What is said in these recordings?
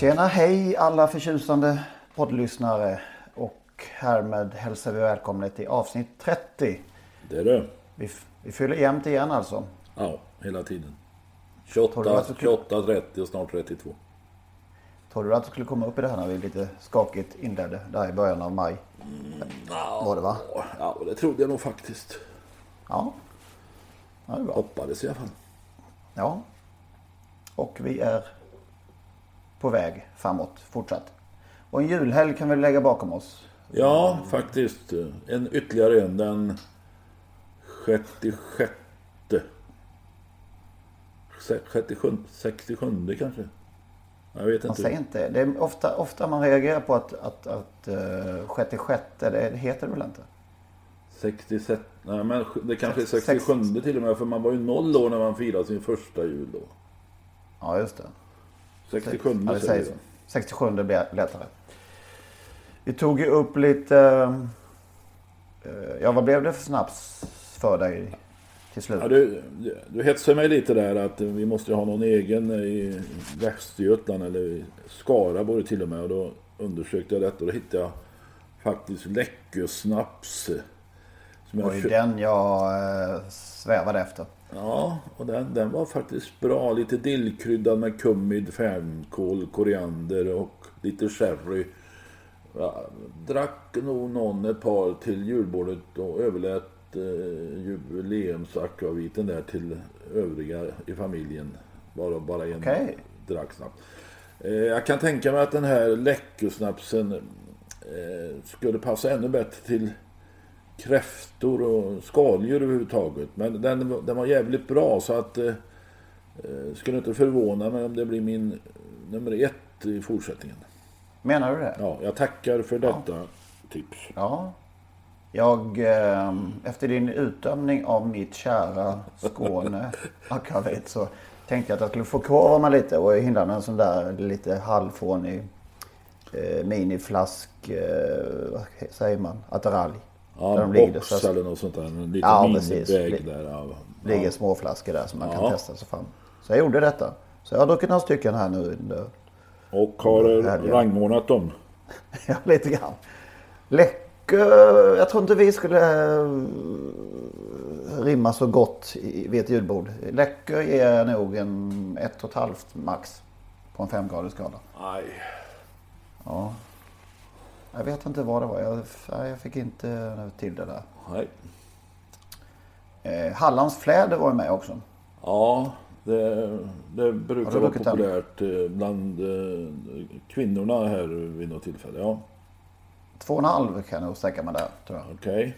Tjena, hej alla förtjusande poddlyssnare. Och härmed hälsar vi välkomna till avsnitt 30. Det är det. Vi, vi fyller jämnt igen alltså. Ja, hela tiden. Tror du 28, att du skulle- 28 30 och snart 32. Tror du att du skulle komma upp i det här när vi lite skakigt inledde där i början av maj? Var det va? Ja, det trodde jag nog faktiskt. Ja. Ja, det. Hoppades i alla fall. Ja. Och vi är på väg framåt fortsatt. Och en julhelg kan vi lägga bakom oss. Ja, faktiskt. En ytterligare en. Den 66. Se- 67, 67 kanske. Jag vet Man inte. säger inte. Det är ofta, ofta man reagerar på att, att, att uh, sjätte sjätte, det heter det väl inte? 66. Nej, men det kanske är Sex- 67 till och med. För man var ju noll år när man firade sin första jul då. Ja, just det. 67 Ja, det säger säger vi. så. 67 det blir lättare. Vi tog ju upp lite... eh, ja, vad blev det för snaps för dig till slut? Ja, du, du hetsade mig lite där att vi måste ha någon egen i Västergötland eller i Skaraborg till och med. Och då undersökte jag detta och då hittade jag faktiskt Läckö-snaps. Som Det var jag ju den jag eh, svävade efter. Ja, och den, den var faktiskt bra. Lite dillkryddad med kummid, fänkål, koriander och lite sherry. Ja, drack nog någon ett par till julbordet och överlät eh, jubileumsakvaviten där till övriga i familjen. Bara, bara en Okej. drack snabbt. Eh, jag kan tänka mig att den här läckosnapsen eh, skulle passa ännu bättre till kräftor och skaldjur överhuvudtaget. Men den, den var jävligt bra så att eh, eh, skulle inte förvåna mig om det blir min nummer ett i fortsättningen. Menar du det? Ja, jag tackar för detta tips. Ja. Jag, eh, efter din utdömning av mitt kära Skåne akvavit så tänkte jag att jag skulle förkovra mig lite och jag hindrade en sån där lite halvfånig eh, miniflask, eh, vad säger man, attiralj. Ja, Där de ligger, box så- eller något sånt där. En liten Ja, miniväg där. Ja. ligger små flaskor där som man kan Ja. testa sig fram. Så jag gjorde detta. Så jag har druckit några stycken här nu Och har eh, rangordnat dem. ja lite grann. Läckö, jag tror inte vi skulle eh, rimma så gott vid ett julbord. Läckö är nog en ett och ett halvt max på en femgradig skala. Nej. Ja. Jag vet inte vad det var. Jag, jag fick inte till det där. Nej. Eh, Hallands fläder var ju med också. Ja, det, det brukar vara druckit den? populärt eh, bland eh, kvinnorna här vid något tillfälle. Ja, Två och en halv kan jag nog sträcka mig där tror jag. okej.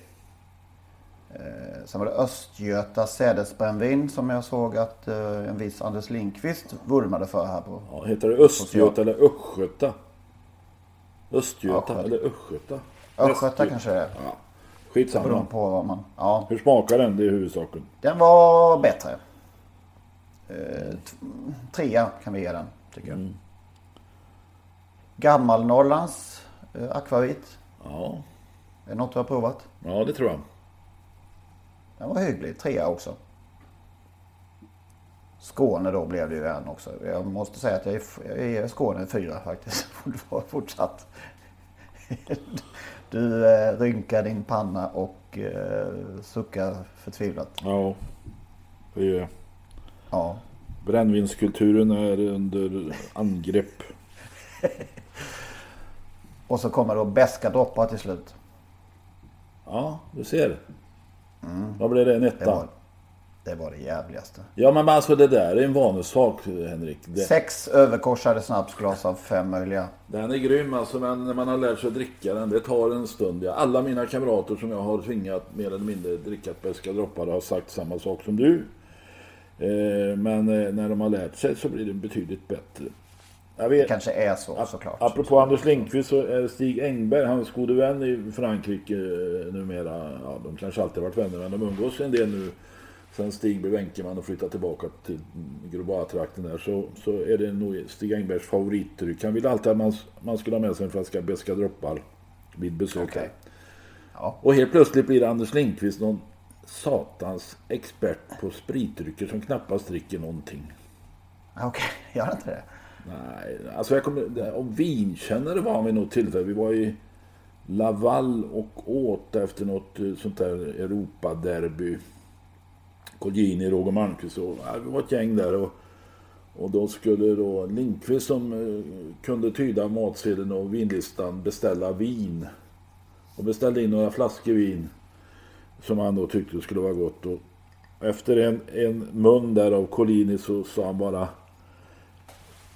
Eh, Sen var det Östgöta sädesbrännvin som jag såg att eh, en viss Anders Lindqvist vurmade för här på. Ja, heter det Östgöta eller Östgöta? Östgöta eller Östgöta? Östgöta Östgö- kanske det är. Ja, skitsamma. Beroende på vad man... Ja, Hur smakar den? Det är huvudsaken. den var bättre. Eh, trea kan vi ge den, tycker jag. Gammal-Norrlands eh, akvavit. Ja, Är det något du har provat? ja det tror jag. Den var hygglig. Trea också. Skåne då blev det ju en också. Jag måste säga att jag är, jag Skåne fyra faktiskt. Fortsatt. Du eh, rynkar din panna och eh, suckar förtvivlat. Ja. Det är, Ja. brännvinskulturen är under angrepp. Och så kommer då beska droppar till slut. Ja, du ser. Vad blev det? En Det etta? Det var det jävligaste. Ja men alltså det där är en vanesak Henrik. Det, Sex överkorsade snapsglas av fem möjliga. den är grym alltså men när man har lärt sig att dricka den, det tar en stund. Ja, alla mina kamrater som jag har tvingat mer eller mindre dricka beska droppar har sagt samma sak som du. Eh, men eh, när de har lärt sig så blir det betydligt bättre. Vet, Kanske är så såklart. Apropå Anders Lindqvist så är Stig Engberg, hans gode vän i Frankrike eh, numera. Ja, de kanske alltid varit vänner men de umgås en del nu. Sen Stig blev enkeman och flyttade tillbaka till Grobois-trakten där så, så är det nog Stig Engbergs favoritdryck. Han vill alltid att man, man skulle ha med sig en flaska beska droppar vid besök. Okej. Ja. Och helt plötsligt blir Anders Lindqvist någon satans expert på spritdrycker som knappast dricker någonting. Okej, gör inte det? Nej, alltså jag kommer... Och vinkännare var han vid något tillfälle. Vi var i Laval och åt efter något eh, sånt där Europaderby. Colgjini, Roger Malmqvist och ja, vi var ett gäng där. Och, och då skulle då Lindqvist som eh, kunde tyda matsedeln och vinlistan beställa vin. Och beställde in några flaskor vin. Som han då tyckte skulle vara gott. Och efter en, en mun där av Collini så sa han bara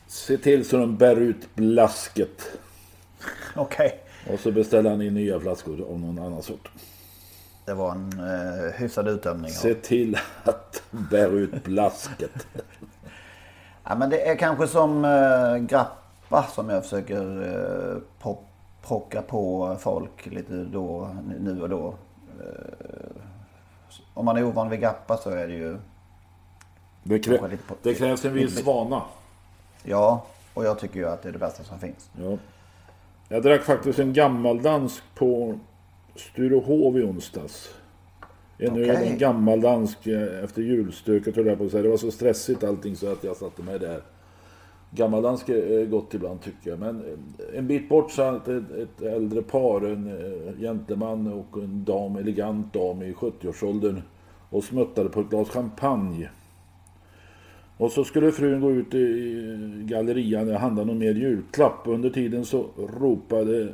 Se till så de bär ut blasket. Okej. Och så beställer han in nya flaskor av någon annan sort. Det var en eh, hyfsad utdömning. Se till att bär ut blasket. Ja, men det är kanske som eh, grappa som jag försöker eh, po- plocka på folk lite då, nu och då. Eh, om man är ovan vid grappa så är det ju... Det, krä- lite på- det krävs en viss vana. Ja, och jag tycker ju att det är det bästa som finns. Ja. Jag drack faktiskt en gammaldansk på Sturehov i onsdags. En Okej. öl, en gammaldansk eh, efter julstöket höll jag på att säga. Det var så stressigt allting så att jag satte mig där. Gammaldansk är eh, gott ibland tycker jag. Men eh, en bit bort satt ett, ett äldre par, en gentleman och en dam, elegant dam i 70-årsåldern. Och smuttade på ett glas champagne. Och så skulle frun gå ut i gallerian och handla någon mer julklapp. Under tiden så ropade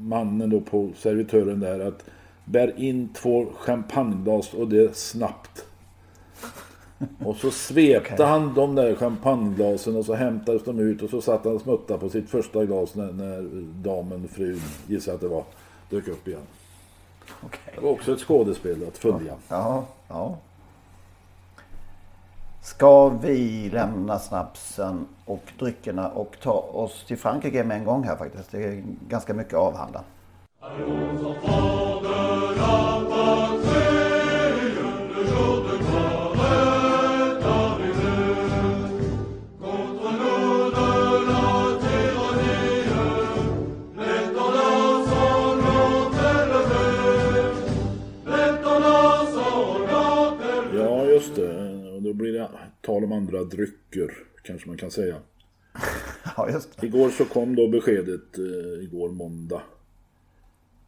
mannen då på servitören där att bär in två champagneglas och det snabbt. Och så svepte Okej. han de där champagneglasen och så hämtades de ut och så satt han och smuttade på sitt första glas när, när damen, frun, gissade att det var, dök upp igen. Okej. Det var också ett skådespel att följa. Ja, ja. Ska vi lämna snapsen och dryckerna och ta oss till Frankrike med en gång här faktiskt. Det är ganska mycket att andra drycker, kanske man kan säga. Ja, just det. Igår så kom då beskedet, eh, igår måndag,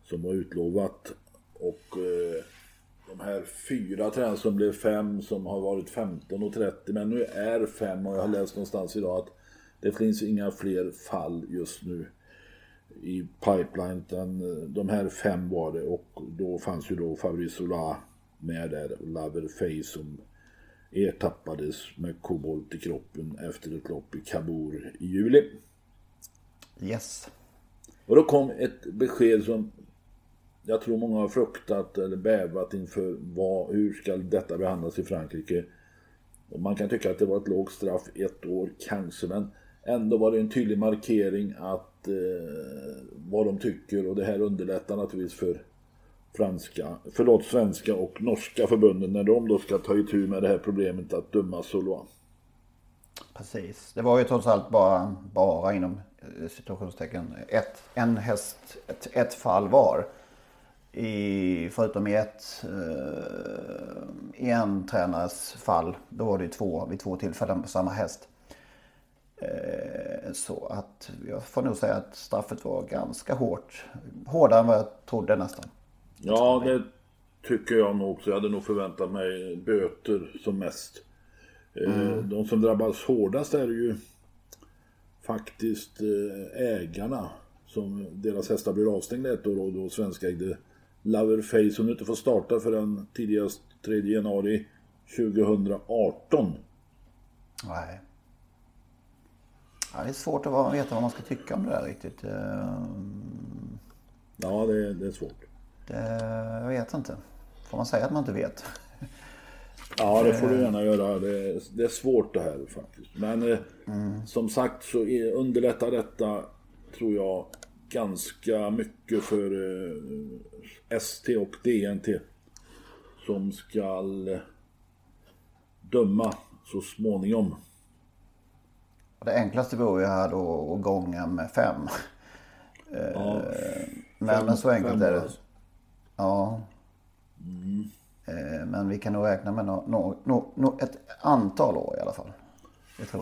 som var utlovat. Och eh, de här fyra tränarna som blev fem, som har varit 15 och 30, men nu är fem och jag har läst någonstans idag att det finns inga fler fall just nu i pipeline, utan eh, de här fem var det och då fanns ju då Fabrice Ola med där, och Laver Fey som ertappades med kobolt i kroppen efter ett lopp i Kabul i juli. Yes. Och då kom ett besked som jag tror många har fruktat eller bävat inför vad, hur ska detta behandlas i Frankrike. Och man kan tycka att det var ett lågt straff, ett år kanske, men ändå var det en tydlig markering att eh, vad de tycker och det här underlättar naturligtvis för franska, förlåt, svenska och norska förbunden när de då ska ta itu med det här problemet att döma Solois. Precis. Det var ju trots allt bara, bara inom eh, situationstecken ett, en häst, ett, ett fall var. I, förutom i ett, eh, i en tränares fall, då var det ju två vid två tillfällen på samma häst. Eh, så att jag får nog säga att straffet var ganska hårt. Hårdare än vad jag trodde nästan. Ja, det tycker jag nog också. Jag hade nog förväntat mig böter som mest. Eh, De som drabbas hårdast är ju faktiskt eh, ägarna. Som deras hästar blir avstängda ett år och då svenskägde Loverface som inte får starta förrän tidigast 3 januari 2018. Nej. Ja, det är svårt att veta vad man ska tycka om det där riktigt. Eh, Ja, det, det är svårt. Det, jag vet inte. Får man säga att man inte vet? Ja, det får du gärna göra. Det, är- det är svårt det här faktiskt. Men eh, som sagt så underlättar detta, tror jag, ganska mycket för eh, ST och DNT. Som eh, döma så småningom. Det enklaste vore ju här då att gånga med fem. Ja, Men Fem- så enkelt fem är det. Ja. Eh, Men vi kan nog räkna med no, no, no, no, ett antal år i alla fall.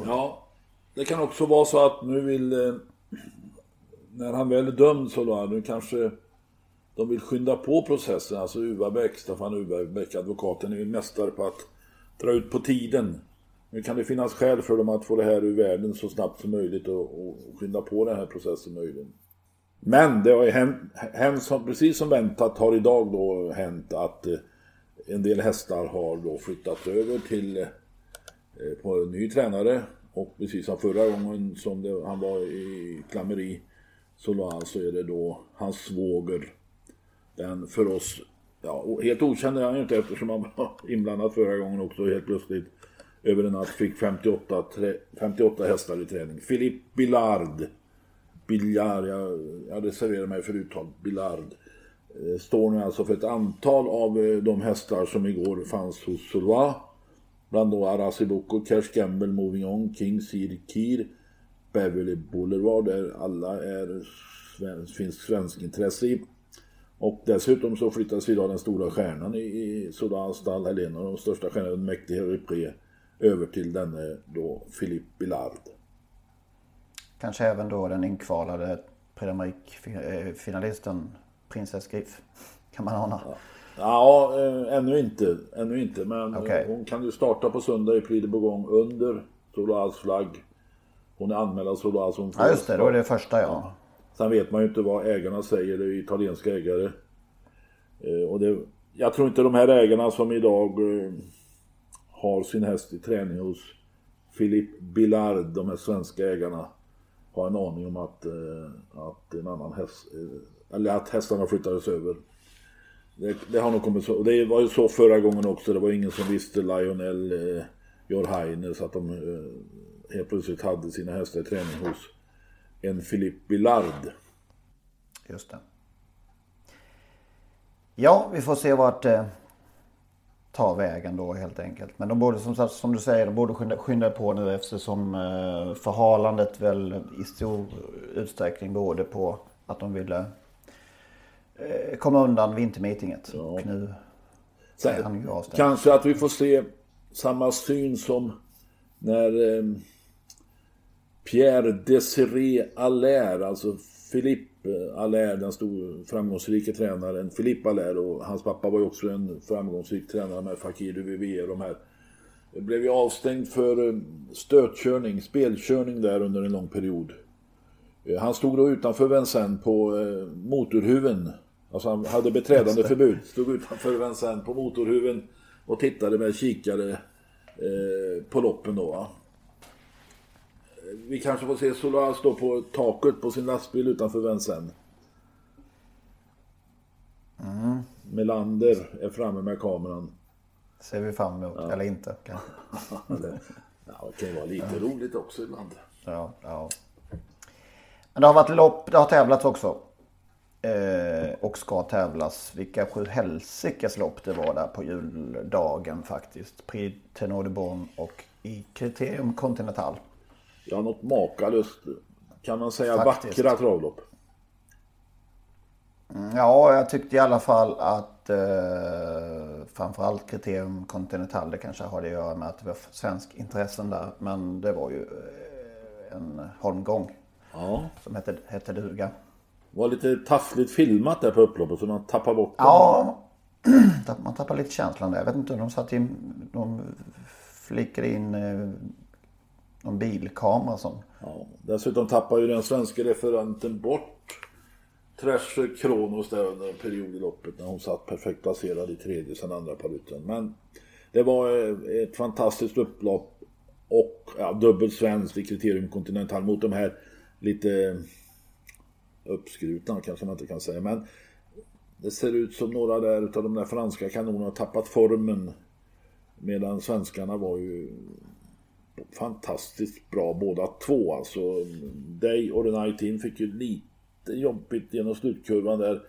Ja, det kan också vara så att nu vill... eh, När han väl är dömd så då, nu kanske de vill skynda på processen. Alltså Uvabäck, Staffan Uvabäck, advokaten, är ju mästare på att dra ut på tiden. Nu kan det finnas skäl för dem att få det här ur världen så snabbt som möjligt och, och skynda på den här processen möjligen. Men det har ju hänt, hänt precis som väntat har idag då hänt att eh, en del hästar har då flyttat över till eh, på en ny tränare och precis som förra gången som det, han var i klammeri så då alltså är det då hans svåger. Den för oss, ja, helt okänd är han ju inte eftersom han var inblandad förra gången också helt plötsligt över en natt fick 58, 58 hästar i träning. Philippe Billard. Biljard, jag, jag reserverar mig för uttal. biljard, eh, Står nu alltså för ett antal av eh, de hästar som igår fanns hos Solva. Bland då Arasibuco, Cash Gamble, Moving On, King, Sir Kir, Beverly Boulevard där alla är svensk, finns svensk intresse i. Och dessutom så flyttas idag den stora stjärnan i, i Soudan stall, Helena, de största stjärnorna, den mäktige Repré, över till denne då Philippe Billard. Kanske även då den inkvalade Prix-finalisten Princess Griff. Kan man ana. Ja, eh, ännu inte. Ännu inte. Men eh, Okej. hon kan ju starta på söndag i Prix de Bourgogne under Solas flagg. Hon är anmäld av får Ja just det, då är det första ja. Sen vet man ju inte vad ägarna säger. Det är italienska ägare. Eh, och det, jag tror inte de här ägarna som idag har sin häst i träning hos Philippe Billard, de här svenska ägarna, har en aning om att, eh, att en annan häst, eh, eller att hästarna flyttades över. Det, det har nog kommit så. Det var ju så förra gången också. Det var ingen som visste Lionel eh, Jorhaines. så att de eh, helt plötsligt hade sina hästar i träning hos en Philippe Billard. Just det. Ja, vi får se vart eh, tar vägen då helt enkelt. Men de borde som, sagt, som du säger, de borde skynda, skynda på nu eftersom eh, förhalandet väl i stor utsträckning berodde på att de ville eh, komma undan vintermeetinget. Och nu är han ju avstängd. Kanske att vi får se samma syn som när eh, Pierre Desiré Allaire, alltså Philippe Allaire, den stor framgångsrika tränaren, Philippe Allaire och hans pappa var ju också en framgångsrik tränare med Fakir du Vivier och de här. Blev ju avstängd för eh, stötkörning, spelkörning där under en lång period. Eh, Han stod då utanför Vincennes på eh, motorhuven. Alltså han hade beträdande förbud. Stod utanför Vincennes på motorhuven och tittade med kikare eh, på loppen då. Vi kanske får se Solar stå på taket på sin lastbil utanför Vincennes. Melander är framme med kameran. Ser vi fram emot, eller inte kanske. Eller, ja, det kan ju vara lite roligt också ibland. Ja, ja. Men det har varit lopp, det har tävlats också. Eh, och ska tävlas. Vilka sju helsikes lopp det var där på juldagen faktiskt. Prix Tenor de Bon och i Criterium Continental. Ja, något makalöst. Kan man säga Faktiskt. vackra travlopp. Mm, Ja, jag tyckte i alla fall att eh, framförallt Criterium Continental, det kanske har det att göra med att det var svensk intressen där. Men det var ju eh, en holmgång Ja. som hette, hette duga. Det var lite taffligt filmat där på upploppet så man tappar bort det. Ja, man tappar lite känslan där. Jag vet inte om de satt in, de flikade in eh, någon bilkamera som. Ja. Dessutom tappar ju den svenska referenten bort Trasher Kronos där under en period i loppet när hon satt perfekt placerad i tredje sen andra paluten. Men det var eh, ett fantastiskt upplopp och ja, dubbel svensk i kriterium kontinental mot de här lite uppskrutna kanske man inte kan säga. Men det ser ut som några där utav de där franska kanonerna har tappat formen. Medan svenskarna var ju fantastiskt bra båda två. Alltså Day och The Night In fick ju lite jobbigt genom slutkurvan där.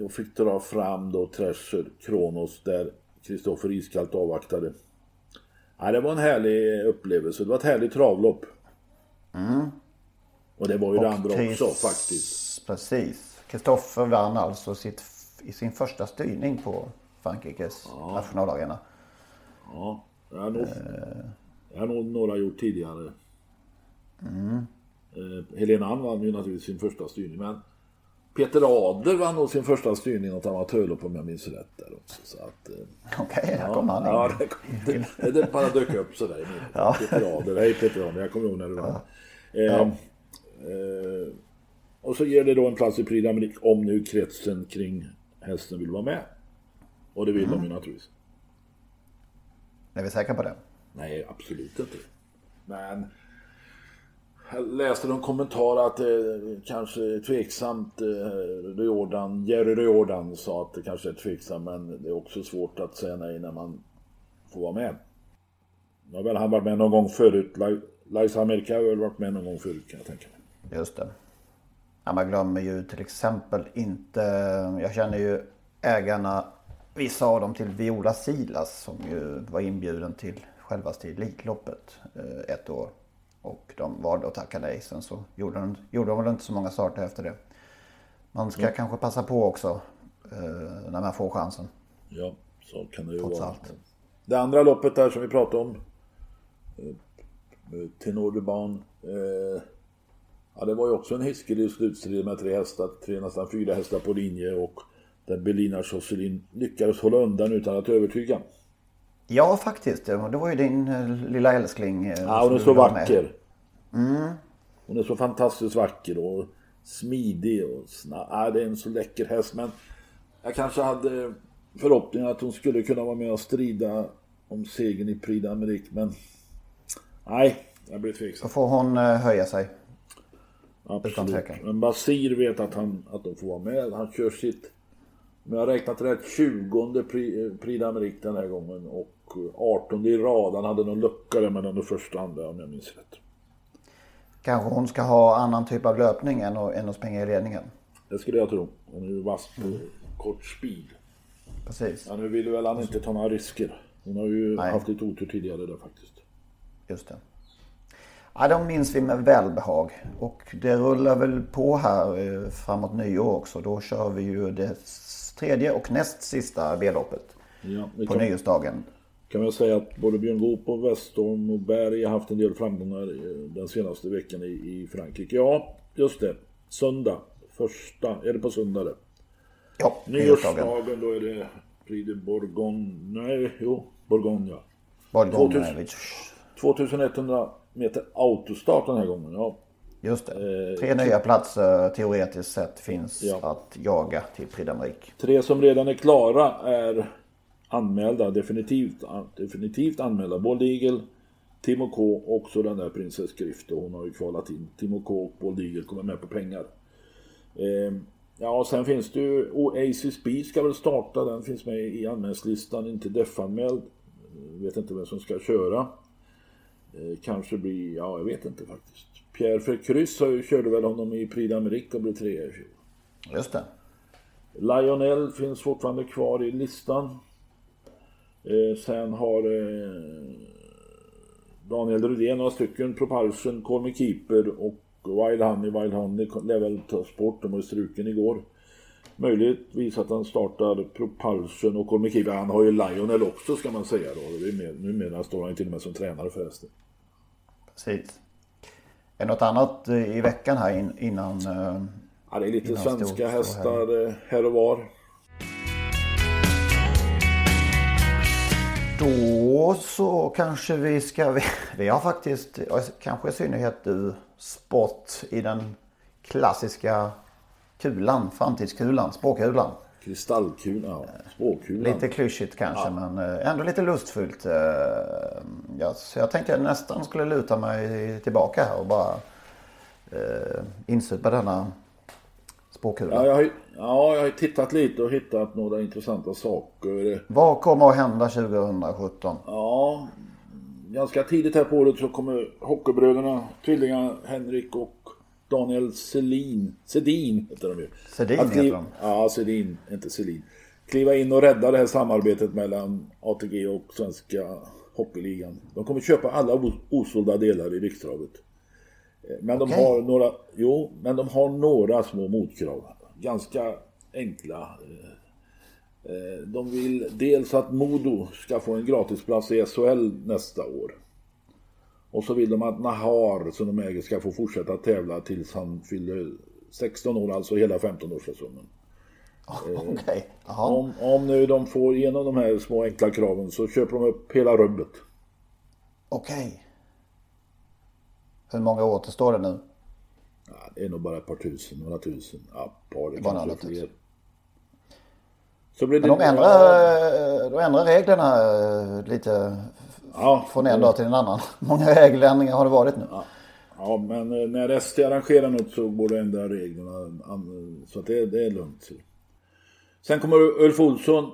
Och fick dra fram då Treasure Kronos där Kristoffer iskallt avvaktade. Ja, det var en härlig upplevelse. Det var ett härligt travlopp. Mm. Och det var ju och det andra Chris, också faktiskt. Precis. Kristoffer vann alltså sitt, i sin första styrning på Frankrikes ja. nationalarena. Ja, har nog, det har nog några gjort tidigare. Mm. Eh, Helena Ann vann ju naturligtvis sin första styrning men Peter Adler vann nog sin första styrning åt amatörlopp om jag minns rätt där också. Så att, eh, Okej, okay, här kom han in. Ja, det, kom, det, det bara dök upp sådär i ja. Peter Adler, hej Peter Adler, jag kommer ihåg när du vann. Ja. Eh, eh, och så ger det då en plats i Prix d'Amérique om nu kretsen kring hästen vill vara med. Och det vill mm. de ju naturligtvis. Är vi säkra på det? Nej, absolut inte. Men jag läste någon kommentar att det kanske är tveksamt. Eh, Jordan, Jerry Jordan sa att det kanske är tveksamt men det är också svårt att säga nej när man får vara med. Nu har väl han varit med någon gång förut. Liza Amerika har väl varit med någon gång förut kan jag tänka mig. Just det. Ja, man glömmer ju till exempel inte, jag känner ju ägarna, vissa av dem till Viola Silas som ju var inbjuden till självaste Elitloppet eh, ett år. Och de valde att tacka nej. Sen så gjorde de, gjorde de väl inte så många starter efter det. Man ska mm. kanske passa på också eh, när man får chansen. Ja, så kan det ju Trots vara. Allt. Det andra loppet där som vi pratade om. Eh, Tenor de Ban. Ja, det var ju också en hiskelig slutstrid med tre hästar. Tre, nästan fyra hästar på linje. Och där Belina Josselin lyckades hålla undan utan att övertyga. Ja, faktiskt. Det var ju din eh, lilla älskling. Eh, ja, hon är så vacker. Mm. Hon är så fantastiskt vacker och smidig och snabb. Ja, det är en så läcker häst. Men jag kanske hade förhoppningen att hon skulle kunna vara med och strida om segern i Prix d'Amérique. Men nej, jag blir tveksam. Då får hon eh, höja sig. Absolut. Men Basir vet att, han, att de får vara med. Han kör sitt, om jag har räknat rätt, 20 Prix d'Amérique den här gången. Och 18 i rad. Han hade någon lucka där mellan det första och andra om jag minns rätt. Kanske hon ska ha annan typ av löpning än att, än att springa i ledningen? Det skulle jag tro. Hon är ju vass på mm. kort speed. Precis. Ja, nu vill väl han inte ta några risker. Hon har ju Nej. haft lite otur tidigare där faktiskt. Just det. Ja, de minns vi med välbehag. Och det rullar väl på här eh, framåt nyår också. Då kör vi ju det tredje och näst sista B-loppet. Ja, på kan... nyårsdagen kan man säga att både Björn Goop och Westholm och Berg har haft en del framgångar den senaste veckan i, i Frankrike. Ja, just det. Söndag. Första, är det på söndag det? Ja, Nyårsdagen, då är det Prix de Bourgogne. Nej, jo, Bourgogne ja. Bourgogne. 2100 meter autostart den här gången, ja. Just det. Tre eh, nya platser teoretiskt sett finns ja. att jaga till Prix. Tre som redan är klara är anmälda, definitivt, definitivt anmälda. Bold Eagle, Timo K och också den där Princess Skrift. Hon har ju kvalat in. Timo K och Bold Eagle kommer med på pengar. Eh, ja, sen finns det ju Oasis Speed ska väl starta. Den finns med i anmälningslistan, inte defanmäld. Vet inte vem som ska köra. Eh, kanske blir, ja jag vet inte faktiskt. Pierre Verkryss körde väl honom i Prix d'Amérique och blev trea i fjol. Just det. Lionel finns fortfarande kvar i listan. Eh, sen har eh, Daniel Rydén några stycken. Propulsion, Call Me Keeper och Wild Honey. Wild Honey lär väl tas bort. De var struken igår. Möjligtvis att han startar Propulsion och Call Me Keeper. Han har ju Lionel också ska man säga då. numera står han till och med som tränare förresten. Precis. Är något annat eh, i veckan här in, innan? Eh, ja, det är lite svenska hästar här. här och var. Då så kanske vi ska, vi, har faktiskt, kanske i synnerhet du, sport i den klassiska kulan, framtidskulan, spåkulan. Kristallkulan, ja. Spåkulan. Lite klyschigt kanske men eh, ändå lite lustfyllt. eh, Ja, så jag tänkte jag nästan skulle luta mig tillbaka här och bara eh, insupa denna spåkula. Ja, jag har, ja, jag har tittat lite och hittat några intressanta saker. Vad kommer att hända 2017? Ja, ganska tidigt här på året så kommer hockeybröderna, tvillingarna Henrik och Daniel Selin, Sedin heter de ju. Sedin Att heter de. Ja, Sedin, inte Selin. Kliva in och rädda det här samarbetet mellan ATG och Svenska Hockeyligan. De kommer köpa alla osålda delar i Rikstravet. Eh, Men de Okej. har några, jo, men de har några små motkrav. Ganska enkla. Eh, eh, De vill dels att Modo ska få en gratisplats i SHL nästa år. Och så vill de att Nahar, som de äger, ska få fortsätta tävla tills han fyller 16 år, alltså hela 15-årssäsongen. Okej. Jaha. Om, om nu de får igenom de här små enkla kraven så köper de upp hela rubbet. Okej. Hur många återstår det nu? Ja, det är nog bara ett par tusen, några tusen. Ja, ett par, det Bara några fler. tusen. Så blir det... Men de ändrar, de ändrar reglerna eh, lite Ja, från en dag till en annan. Många regeländringar har det varit nu. Ja, men eh, när ST arrangerar något så går det att ändra reglerna. Så att det, det är lugnt. Sen kommer Ulf Olsson.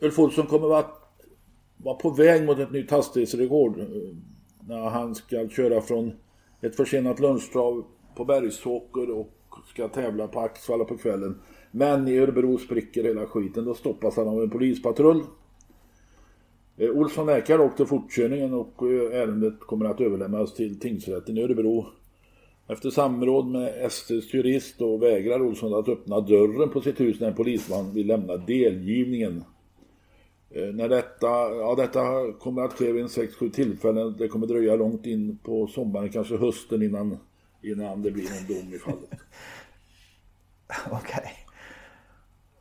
Ulf Olsson kommer vara, vara på väg mot ett nytt hastighetsrekord. eh, När han ska köra från ett försenat lunchtrav på Bergsåker och ska tävla på Axvalla på kvällen. Men i Örebro spricker hela skiten. Då stoppas han av en polispatrull. Eh, Olsson nekar dock till fortkörningen och eh, ärendet kommer att överlämnas till tingsrätten i Örebro. Efter samråd med STs jurist då vägrar Olsson att öppna dörren på sitt hus när en polisman vill lämna delgivningen. Eh, när detta, ja, detta kommer att ske vid en 6-7 tillfällen. Det kommer dröja långt in på sommaren, kanske hösten innan, innan det blir någon dom i fallet. Okej.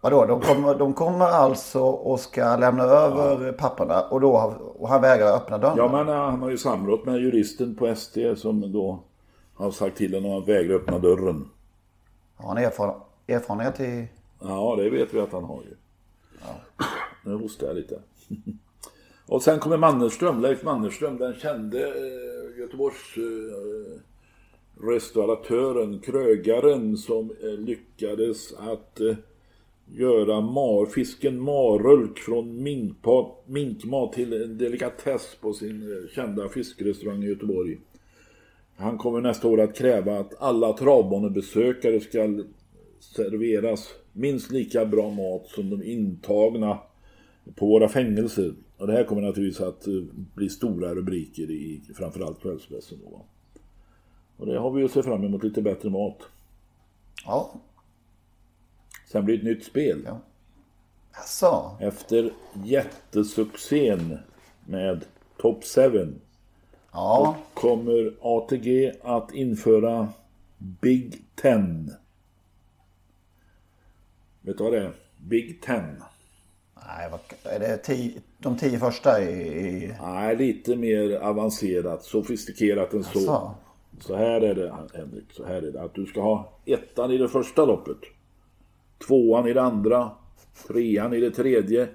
Vadå, de kommer, de kommer alltså och ska lämna över papperna och, då, och han vägrar öppna dörren? Ja, men eh, han har ju samrått med juristen på ST som då har sagt till honom att vägra öppna dörren. Har han erfaren, erfarenhet i... Ja, det vet vi att han har ju. Nu hostar jag lite. Och sen kommer Mannerström, Leif Mannerström, den kände eh, Göteborgs eh, restauratören, krögaren som lyckades att göra mar, fisken marulk från minkpa, minkmat till en delikatess på sin eh, kända fiskrestaurang i Göteborg. Han kommer nästa år att kräva att alla travbanebesökare ska serveras minst lika bra mat som de intagna på våra fängelser. Och det här kommer naturligtvis att eh, bli stora rubriker i framförallt kvällspressen. Och det har vi ju att se fram emot lite bättre mat. Ja, Sen blir det ett nytt spel. Ja. Jaså? Efter jättesuccén med Top 7 Ja, kommer ATG att införa Big Ten. Vet du vad det är? Big Ten. nej, vad, är det tio, de tio första i... Nej, lite mer avancerat, sofistikerat än så. Jaså? Så här är det, Henrik. Så här är det. Att du ska ha ettan i det första loppet. Tvåan i det andra. Trean i det tredje.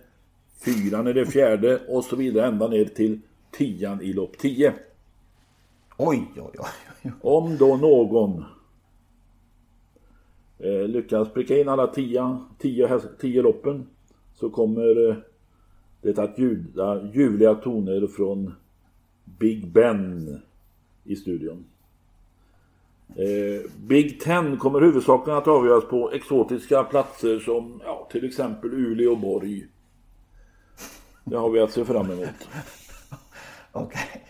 Fyran i det fjärde. Och så vidare ända ner till tian i lopp 10. Oj, oj, oj. oj. Om då någon eh, lyckas pricka in alla tia, tio, tio loppen så kommer eh, det att ljuda ljuvliga toner från Big Ben i studion. Eh, Big Ten kommer huvudsakligen att avgöras på exotiska platser som ja, till exempel Uleåborg. Det har vi att se fram emot. Okej.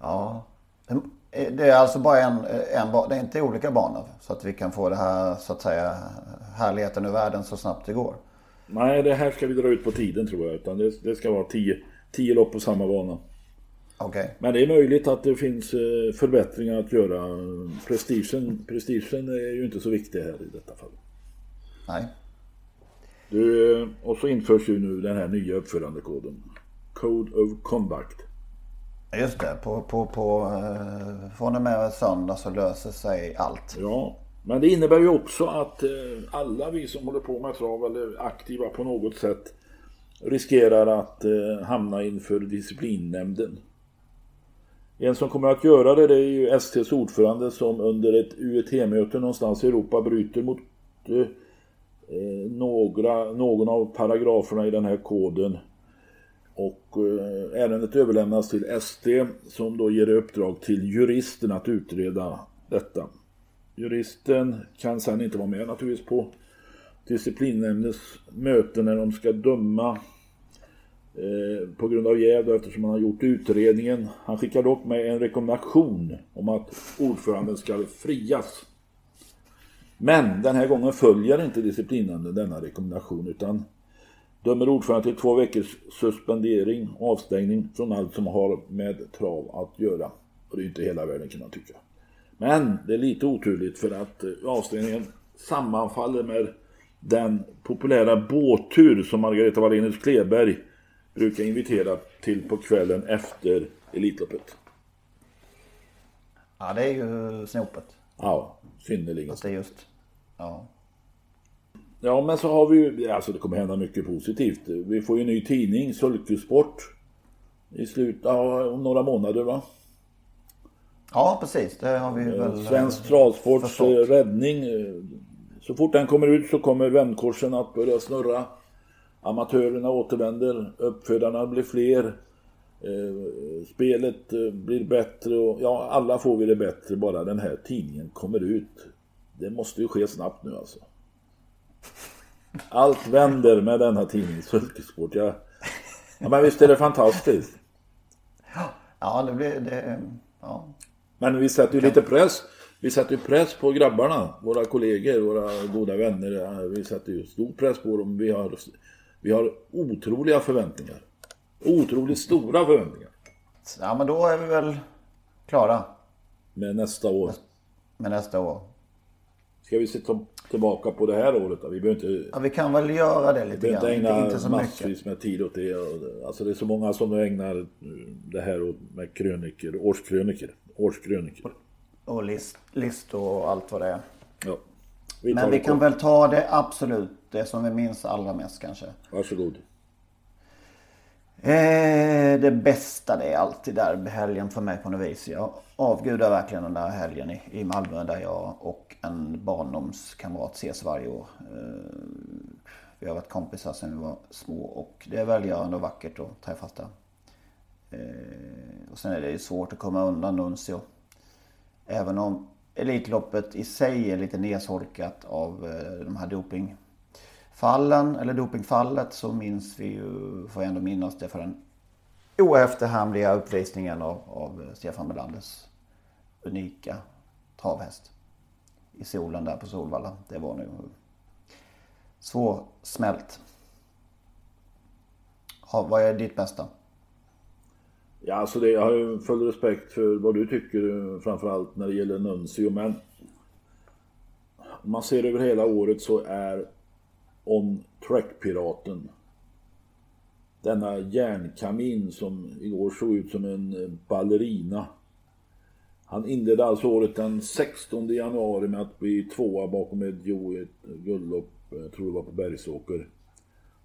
Ja. Det är alltså bara en, en ba- det är inte olika banor. Så att vi kan få det här, så att säga, härligheten ur världen så snabbt det går. Nej, det här ska vi dra ut på tiden tror jag. Utan det, det ska vara tio, tio lopp på samma bana. Okej. Men det är möjligt att det finns eh, förbättringar att göra. Prestigen, prestigen är ju inte så viktig här i detta fall. Nej. Du, eh, och så införs ju nu den här nya uppförandekoden. Code of Conduct. Just det. På, på, på, eh, från och med söndag så löser sig allt. Ja, Men det innebär ju också att alla vi som håller på med trav eller aktiva på något sätt riskerar att hamna inför disciplinnämnden. En som kommer att göra det, det är ju STs ordförande som under ett UET-möte någonstans i Europa bryter mot eh, några, någon av paragraferna i den här koden. Och eh, ärendet överlämnas till ST som då ger uppdrag till juristen att utreda detta. Juristen kan sen inte vara med naturligtvis på disciplinnämndens möte när de ska döma Eh, på grund av jäv eftersom han har gjort utredningen. Han skickar dock med en rekommendation om att ordföranden ska frias. Men den här gången följer inte disciplinnämnden denna rekommendation utan dömer ordföranden till två veckors suspendering och avstängning från allt som har med trav att göra. Och det är inte hela världen kan man tycka. Men det är lite oturligt för att eh, avstängningen sammanfaller med den populära båttur som Margareta Wallenius Kleberg brukar invitera till på kvällen efter Elitloppet. Ja, det är ju snopet. Ja, synnerligen. Fast det är just... Ja. Ja, men så har vi ju... Alltså det kommer hända mycket positivt. Vi får ju en ny tidning, Sulkesport. I slutet av om några månader va? Ja, precis. Det har vi Eh, väl... Svensk travsports eh, räddning. eh, Så fort den kommer ut så kommer vändkorsen att börja snurra. Amatörerna återvänder, uppfödarna blir fler. eh, Spelet eh, blir bättre och ja, alla får vi det bättre bara den här tidningen kommer ut. Det måste ju ske snabbt nu alltså. Allt vänder med denna tidning, Sulkesport. Ja, ja, men visst är det fantastiskt. Ja, det blir... Det, ja. Men vi sätter ju lite press. Vi sätter ju press på grabbarna, våra kollegor, våra goda vänner. Vi sätter ju stor press på dem. Vi har, vi har otroliga förväntningar. Otroligt stora förväntningar. ja, men då är vi väl klara Med nästa år. med nästa år. Ska vi se tillbaka på det här året då? Vi behöver inte, Ja, vi kan väl göra det lite behöver grann. Inte, ägna inte så mycket. massvis med tid åt det. Alltså det är så många som nu ägnar det här med kröniker, årskröniker. Årskröniker. Och list, listor och allt vad det är. Ja. Vi Men vi kan kort. väl ta det absolut, det som vi minns allra mest kanske. Varsågod. Eh, det bästa det är alltid där helgen för mig på något vis. Jag avgudar verkligen den där helgen i, i Malmö där jag och en barndomskamrat ses varje år. Eh, vi har varit kompisar sedan vi var små och det är välgörande och vackert att träffas där. Eh, och sen är det ju svårt att komma undan Nuncio. Även om Elitloppet i sig är lite nedsolkat av eh, de här Fallen eller dopingfallet, så minns vi ju, får jag ändå minnas det för den oefterhärmliga uppvisningen av, av Stefan Melanders unika travhäst. I solen där på Solvalla. Det var nu svårsmält. Ha, vad är ditt bästa? Ja, alltså det, jag har ju full respekt för vad du tycker framförallt när det gäller Nuncio men om man ser över hela året så är On Track-piraten denna järnkamin som igår såg ut som en eh, ballerina. Han inledde alltså året den 16 januari med att bli tvåa bakom ett Jo i ett guldlopp, eh, jag tror det var på Bergsåker.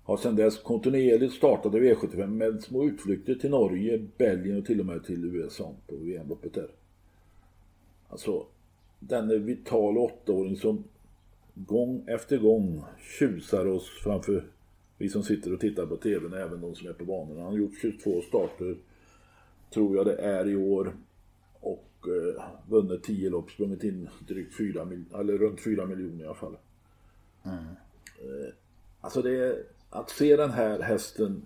Har sedan dess kontinuerligt startat i V75 med små utflykter till Norge, Belgien och till och med till USA på VM-loppet där. Alltså, denne vitala åttaåring som gång efter gång tjusar oss framför vi som sitter och tittar på TVn, även de som är på banorna. Han har gjort 22 starter, tror jag det är i år. Och eh, vunnit 10 lopp, sprungit in drygt 4 mil- eller runt 4 miljoner i alla fall. Eh, alltså det är att se den här hästen,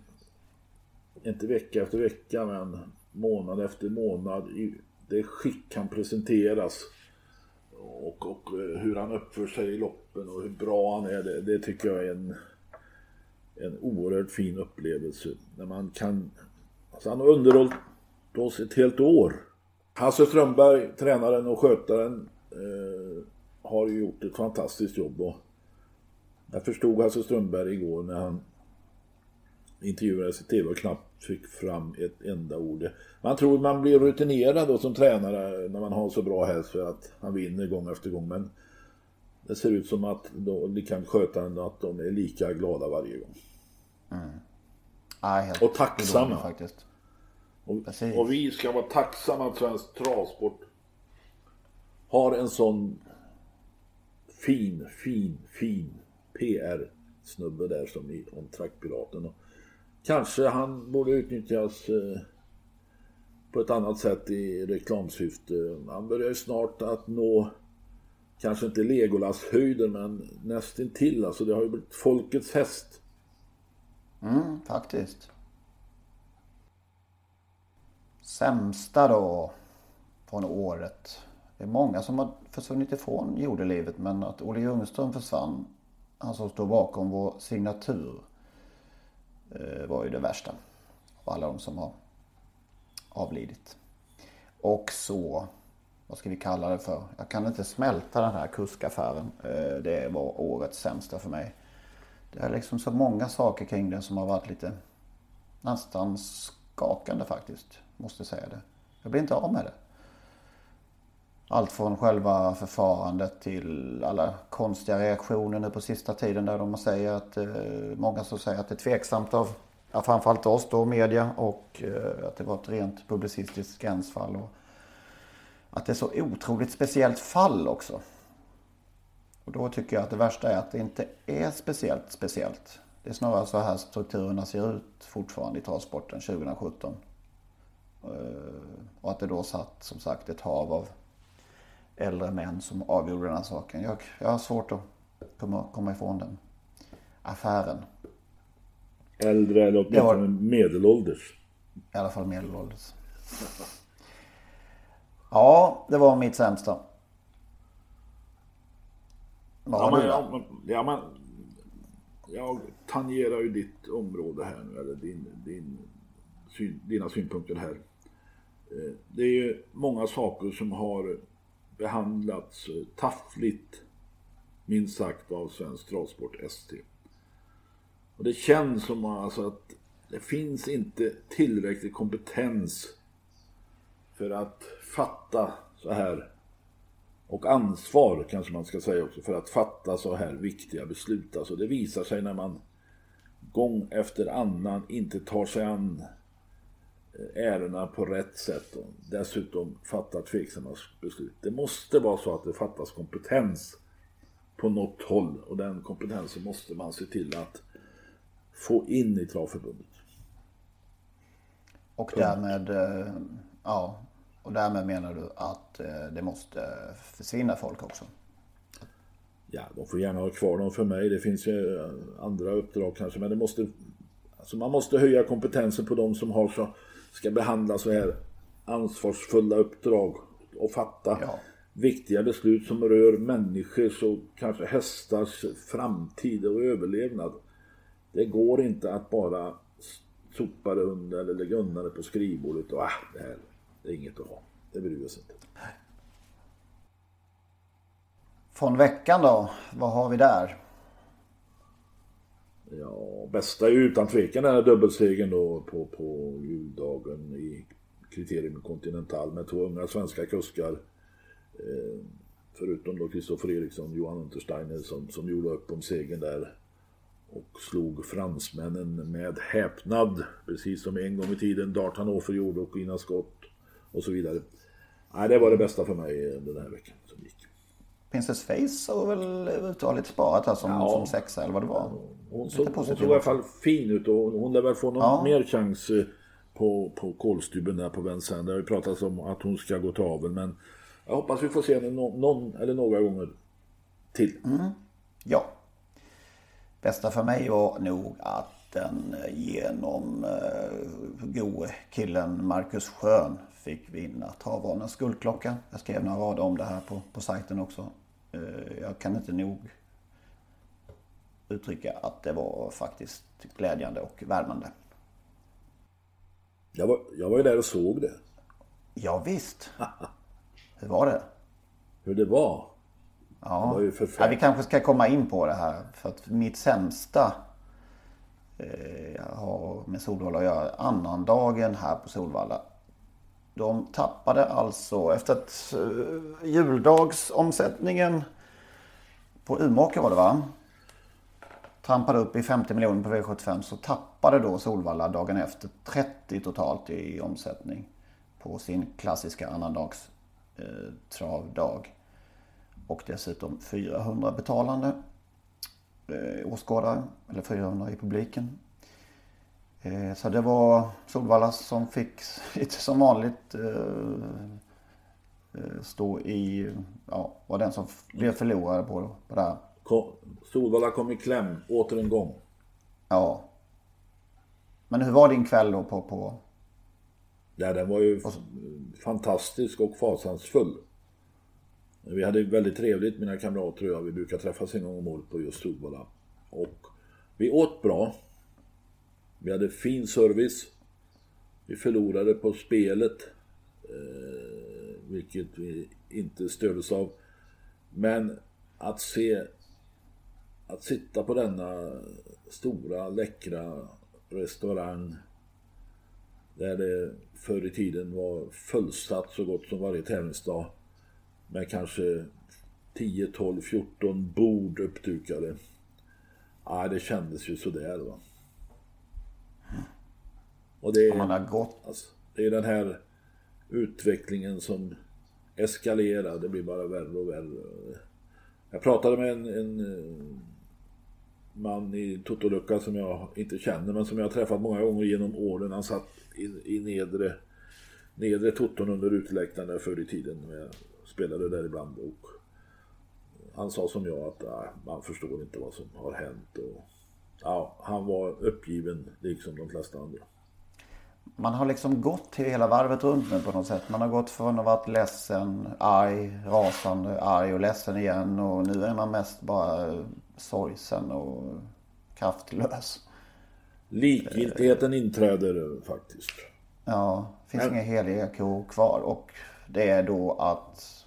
inte vecka efter vecka men månad efter månad, i det skick han presenteras och, och eh, hur han uppför sig i loppen och hur bra han är, det, det tycker jag är en, en oerhört fin upplevelse. När man kan, alltså han har underhållit oss ett helt år. Hasse Strömberg, tränaren och skötaren, eh, har ju gjort ett fantastiskt jobb. Och jag förstod Hasse Strömberg igår när han intervjuades i TV och knappt fick fram ett enda ord. Man tror man blir rutinerad då som tränare när man har så bra häst för att han vinner gång efter gång. Men det ser ut som att de kan sköta den att de är lika glada varje gång. Mm. Ja, helt och tacksamma. Faktiskt. Och, och, vi ska vara tacksamma att Svensk Travsport har en sån fin, fin, fin PR-snubbe där som i om Trackpiraten. Kanske han borde utnyttjas eh, på ett annat sätt i reklamsyfte. Han börjar ju snart att nå kanske inte Legolas höjden men nästintill. Alltså det har ju blivit folkets häst. Mm, faktiskt. Sämsta då från året. Det är många som har försvunnit ifrån jordelivet men att Olle Ljungström försvann, han som står bakom vår signatur, Eh, var ju det värsta av alla de som har avlidit. Och så, vad ska vi kalla det för? Jag kan inte smälta den här kuskaffären. Eh, det var årets sämsta för mig. Det är liksom så många saker kring den som har varit lite nästan skakande faktiskt. Måste säga det. Jag blir inte av med det. Allt från själva förfarandet till alla konstiga reaktioner nu på sista tiden där de säger att eh, många som säger att det är tveksamt av ja, framförallt oss då, media och eh, att det var ett rent publicistiskt gränsfall. Och att det är så otroligt speciellt fall också. Och då tycker jag att det värsta är att det inte är speciellt speciellt. Det är snarare så här strukturerna ser ut fortfarande i travsporten 2017. Eh, och att det då satt som sagt ett hav av äldre män som avgjorde den här saken. Jag, jag har svårt att komma, komma ifrån den affären. Äldre eller åtminstone var... medelålders. I alla fall medelålders. Ja, det var mitt sämsta. Vad ja, men, ja, ja, men, jag tangerar ju ditt område här nu, eller din, din, syn, dina synpunkter här. Eh, det är ju många saker som har behandlats eh, taffligt, minst sagt, av Svensk Travsport ST. Och det känns som alltså att det finns inte tillräcklig kompetens för att fatta så här och ansvar kanske man ska säga också för att fatta så här viktiga beslut. Alltså det visar sig när man gång efter annan inte tar sig an ärendena på rätt sätt och dessutom fattar tveksamma beslut. Det måste vara så att det fattas kompetens på något håll och den kompetensen måste man se till att få in i travförbundet. Och därmed, eh, ja, och därmed menar du att eh, det måste försvinna folk också? Ja, de får gärna ha kvar dem för mig. Det finns ju eh, andra uppdrag kanske, men det måste... Alltså man måste höja kompetensen på de som har så, ska behandla så här ansvarsfulla uppdrag och fatta ja. viktiga beslut som rör människors och kanske hästars framtid och överlevnad. Det går inte att bara sopa det under eller lägga undan det på skrivbordet och ah, det här det är inget att ha. Det bryr vi oss inte. Från veckan då? Vad har vi där? Ja, bästa är utan tvekan den här dubbelsegern då på, på juldagen i Kriterium Continental med två unga svenska kuskar. Eh, förutom då Kristoffer Eriksson, Johan Untersteiner som, som gjorde upp om segern där och slog fransmännen med häpnad. Precis som en gång i tiden Dart Hannover gjorde och Ina Scott och så vidare. Nej, det var det bästa för mig den här veckan som gick. Princess Face har väl uttaligt sparat här som, ja. som sexa eller vad det var. Hon, såg, hon såg i alla fall fin ut och hon lär väl få någon ja. mer chans eh, på, på kolstyben där på vänstern. Det har ju pratats om att hon ska gå till avel men jag hoppas vi får se henne någon eller några gånger till. Mm. Ja, bästa för mig var nog att den genom uh, gode killen Marcus Schön fick vinna Travvanens guldklocka. Jag skrev några rader om det här på, på sajten också. Uh, jag kan inte nog uttrycka att det var faktiskt glädjande och värmande. Jag var, jag var ju där och såg det. Ja, visst. Hur var det? Hur det var? Ja. ja, vi kanske ska komma in på det här. För att mitt sämsta eh, har med Solvalla att göra. Annandagen här på Solvalla. De tappade alltså efter att eh, juldagsomsättningen på Umeåker var det va? Trampade upp i 50 miljoner på V75 så tappade då Solvalla dagen efter 30 totalt i omsättning på sin klassiska annandags eh, travdag. Och dessutom 400 betalande eh, åskådare, eller 400 i publiken. Eh, så det var Solvalla som fick lite som vanligt eh, eh, stå i, ja, var den som blev förlorare på, på det här. Solvalla kom i kläm åter en gång. Ja. Men hur var din kväll då på... på... Ja, den var ju fantastisk och fasansfull. Vi hade väldigt trevligt mina kamrater och jag. Vi brukar träffas en gång om året på just Solvalla. Och vi åt bra. Vi hade fin service. Vi förlorade på spelet. Eh, vilket vi inte stördes av. Men att se... Att sitta på denna stora, läckra restaurang. Där det förr i tiden var fullsatt så gott som varje tävlingsdag. Med kanske 10, 12, 14 bord uppdukade. Ja, det kändes ju sådär va. Och det är, Man har gått. Alltså, det är den här utvecklingen som eskalerar. Det blir bara värre och värre. Jag pratade med en, en eh, man i Totolucka som jag inte känner men som jag har träffat många gånger genom åren. Han satt i, i nedre, nedre Toton under uteläktaren förr i tiden. Jag spelade där ibland. Och han sa som jag att äh, man förstår inte vad som har hänt. Och, ja, han var uppgiven liksom de flesta andra. Man har liksom gått till hela varvet runt nu på något sätt. Man har gått från att vara ledsen, arg, rasande, arg och ledsen igen. Och nu är man mest bara sorgsen och kraftlös. Likgiltigheten inträder faktiskt. Ja, det finns inga heliga kor kvar. Och det är då att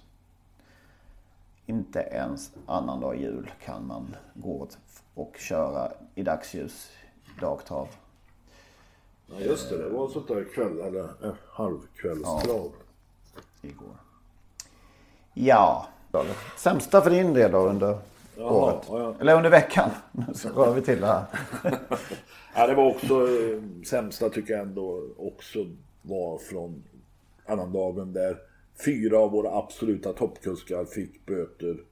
inte ens annandag jul kan man gå och köra i dagsljus dagtrav. Ja just det, det var sånt där kväll eller äh, halvkvällstrav. Ja. Igår. Ja, sämsta för din del då under Jaha, året? Ja. Eller under veckan. Nu så rör vi till det här. ja, det var också eh, sämsta tycker jag ändå också var från annandagen där fyra av våra absoluta toppkuskar fick böter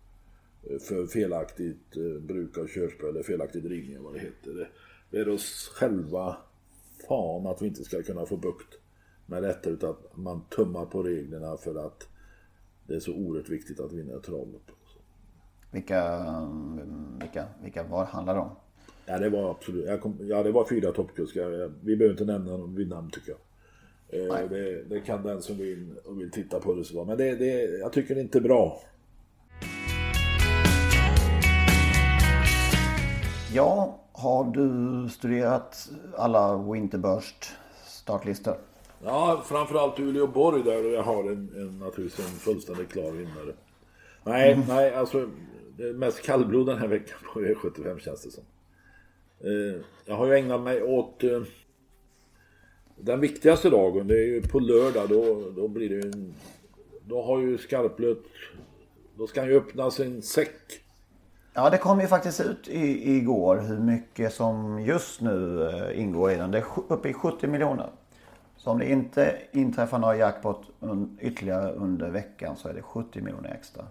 eh, för felaktigt eh, bruk av körspö eller felaktig drivning vad det heter. Det är oss själva fan att vi inte ska kunna få bukt med detta utan att man tummar på reglerna för att det är så oerhört viktigt att vinna travlopp. Vilka, vilka, vilka var handlar det om? Ja det var absolut, kom, ja det var fyra toppkuskar. Vi behöver inte nämna dem vid namn tycker jag. Eh, det, det, kan den som vill, vill titta på det så Men det, det, jag tycker det är inte bra. Ja, har du studerat alla Winterburst startlistor? Ja, framförallt Uleåborg där och jag har en, en naturligtvis en fullständigt klar vinnare. Nej, mm. nej, alltså det är mest kallblod den här veckan på e V75 känns det som. Eh, jag har ju ägnat mig åt eh, den viktigaste dagen, det är ju på lördag. Då, då blir det en... Då har ju Skarplöt... Då ska han ju öppna sin säck. Ja, det kom ju faktiskt ut i, igår hur mycket som just nu eh, ingår i den. Det är uppe i 70 miljoner. Så om det inte inträffar några jackpot ytterligare under veckan så är det 70 miljoner extra.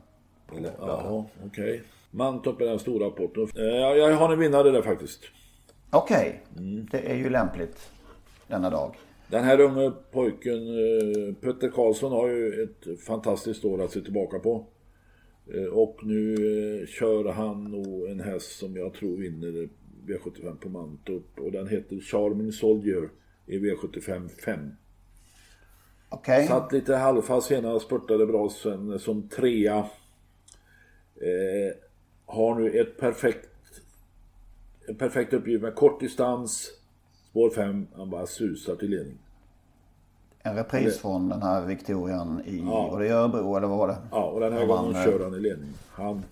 Ja, okej. Okay. Mantorp är den stora rapporten. Eh, jag har en vinnare där faktiskt. Okej, okay. mm. det är ju lämpligt denna dag. Den här unge pojken, eh, Petter Karlsson, har ju ett fantastiskt år att se tillbaka på. Eh, och nu kör han nog en häst som jag tror vinner V75 på Mantorp. Och den heter Charming Soldier i V75 5. Okay. Satt lite halvfast senare, spurtade bra sen som trea. Eh, har nu ett perfekt, en perfekt uppgift med kort distans. Spår 5, han bara susar till ledning. En repris det... från den här Victorian i, ja. var det Örebro eller vad var det? Ja, och den här gången han, kör han i ledning. Han,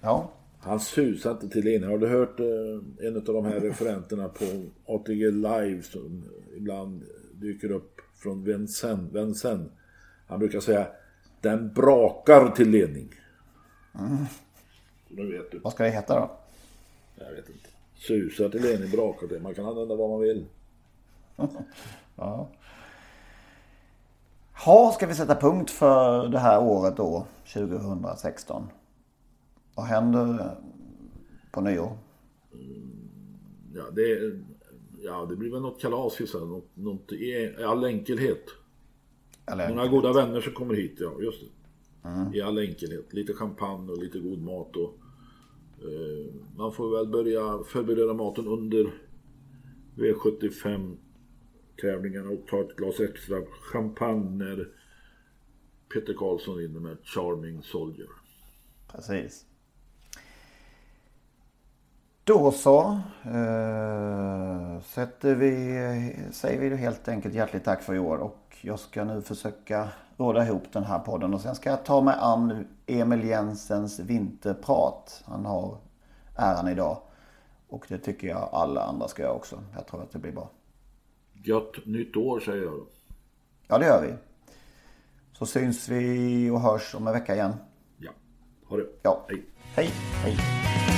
ja. han susar inte till ledning. Har du hört eh, en av de här referenterna på ATG Live som ibland dyker upp från Vincennes? Vincennes. Han brukar säga den brakar till ledning. Mm. Nu vet du. Vad ska det heta då? Jag vet inte. Susa till Lenin brakar Man kan använda vad man vill. ja. Ha, ska vi sätta punkt för det här året då, 2016? Vad händer på nyår? Ja, det, ja, det blir väl något kalas just något, något i all enkelhet. Eller, Några goda vänner som kommer hit, ja just det. Mm. I all enkelhet. Lite champagne och lite god mat och eh, man får väl börja förbereda maten under V75 tävlingarna och ta ett glas extra champagne när Peter Karlsson vinner med Charming Soldier. Precis. Då så. Eh, sätter vi, säger vi helt enkelt hjärtligt tack för i år. Och jag ska nu försöka råda ihop den här podden. Och sen ska jag ta mig an Emil Jensens vinterprat. Han har äran idag. Och det tycker jag alla andra ska göra också. Jag tror att det blir bra. Gött nytt år säger jag då. Ja det gör vi. Så syns vi och hörs om en vecka igen. Ja, ha det. Ja. Hej. Hej. Hej.